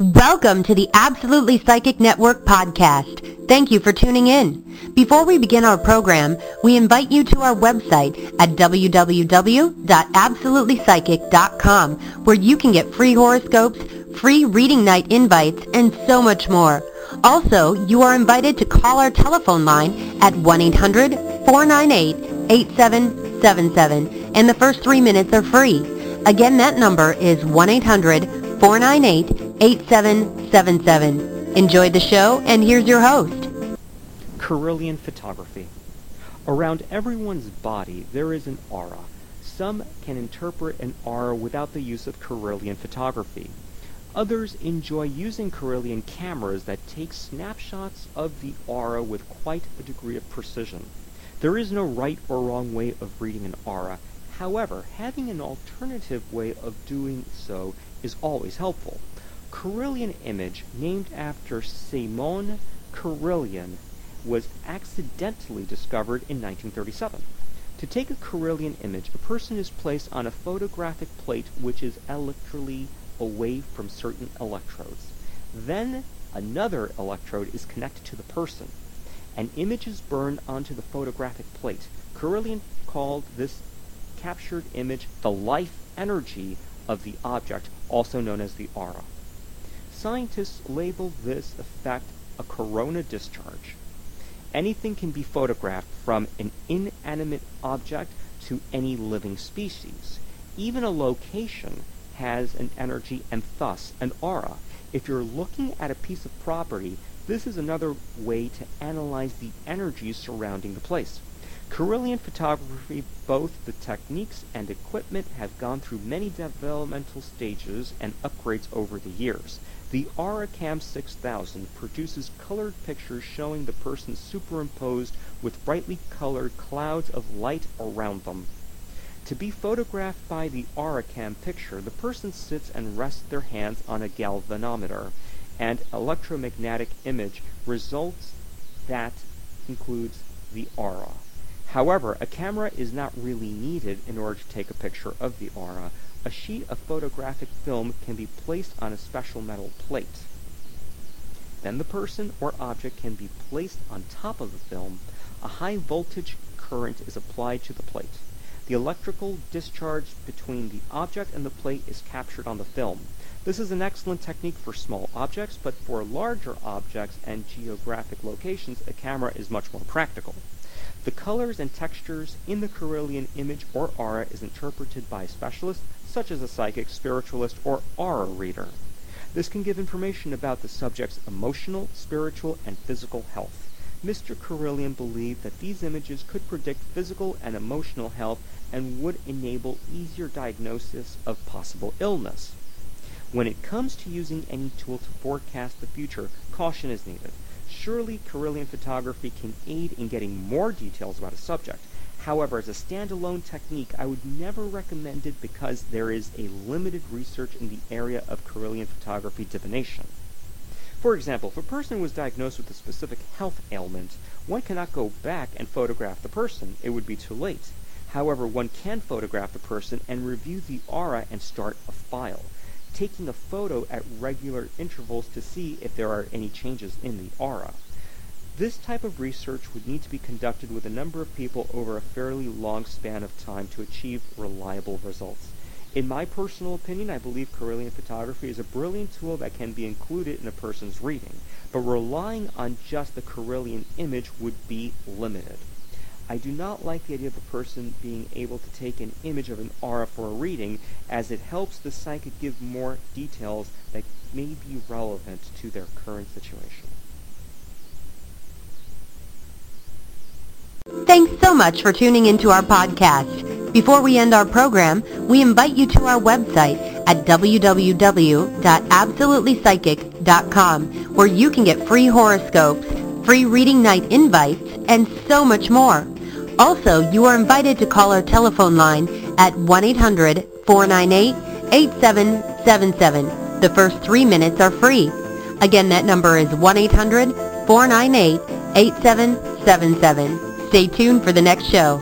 Welcome to the Absolutely Psychic Network podcast. Thank you for tuning in. Before we begin our program, we invite you to our website at www.absolutelypsychic.com where you can get free horoscopes, free reading night invites, and so much more. Also, you are invited to call our telephone line at 1-800-498-8777 and the first three minutes are free. Again, that number is 1-800-498-8777. Enjoy the show, and here's your host. Kirlian photography. Around everyone's body there is an aura. Some can interpret an aura without the use of Kirlian photography. Others enjoy using Kirlian cameras that take snapshots of the aura with quite a degree of precision. There is no right or wrong way of reading an aura. However, having an alternative way of doing so is always helpful. Kirlian image, named after Simon Kirlian, was accidentally discovered in 1937. To take a Kirlian image, a person is placed on a photographic plate which is electrically away from certain electrodes. Then another electrode is connected to the person. An image is burned onto the photographic plate. Kirlian called this captured image the life energy of the object, also known as the aura. Scientists label this effect a corona discharge. Anything can be photographed from an inanimate object to any living species. Even a location has an energy and thus an aura. If you're looking at a piece of property, this is another way to analyze the energies surrounding the place. Kirlian photography, both the techniques and equipment have gone through many developmental stages and upgrades over the years. The AuraCam 6000 produces colored pictures showing the person superimposed with brightly colored clouds of light around them. To be photographed by the AuraCam picture, the person sits and rests their hands on a galvanometer, and electromagnetic image results that includes the aura. However, a camera is not really needed in order to take a picture of the aura. A sheet of photographic film can be placed on a special metal plate. Then the person or object can be placed on top of the film. A high voltage current is applied to the plate. The electrical discharge between the object and the plate is captured on the film. This is an excellent technique for small objects, but for larger objects and geographic locations, a camera is much more practical. The colors and textures in the Kirlian image or aura is interpreted by a specialist, such as a psychic, spiritualist, or aura reader. This can give information about the subject's emotional, spiritual, and physical health. Mr. Kirlian believed that these images could predict physical and emotional health and would enable easier diagnosis of possible illness. When it comes to using any tool to forecast the future, caution is needed. Surely Kirlian photography can aid in getting more details about a subject. However, as a standalone technique, I would never recommend it because there is a limited research in the area of Kirlian photography divination. For example, if a person was diagnosed with a specific health ailment, one cannot go back and photograph the person. It would be too late. However, one can photograph the person and review the aura and start a file taking a photo at regular intervals to see if there are any changes in the aura. This type of research would need to be conducted with a number of people over a fairly long span of time to achieve reliable results. In my personal opinion, I believe Kirlian photography is a brilliant tool that can be included in a person's reading, but relying on just the Kirlian image would be limited. I do not like the idea of a person being able to take an image of an aura for a reading, as it helps the psychic give more details that may be relevant to their current situation. Thanks so much for tuning into our podcast. Before we end our program, we invite you to our website at www.absolutelypsychic.com where you can get free horoscopes, free reading night invites, and so much more. Also, you are invited to call our telephone line at 1-800-498-8777. The first three minutes are free. Again, that number is 1-800-498-8777. Stay tuned for the next show.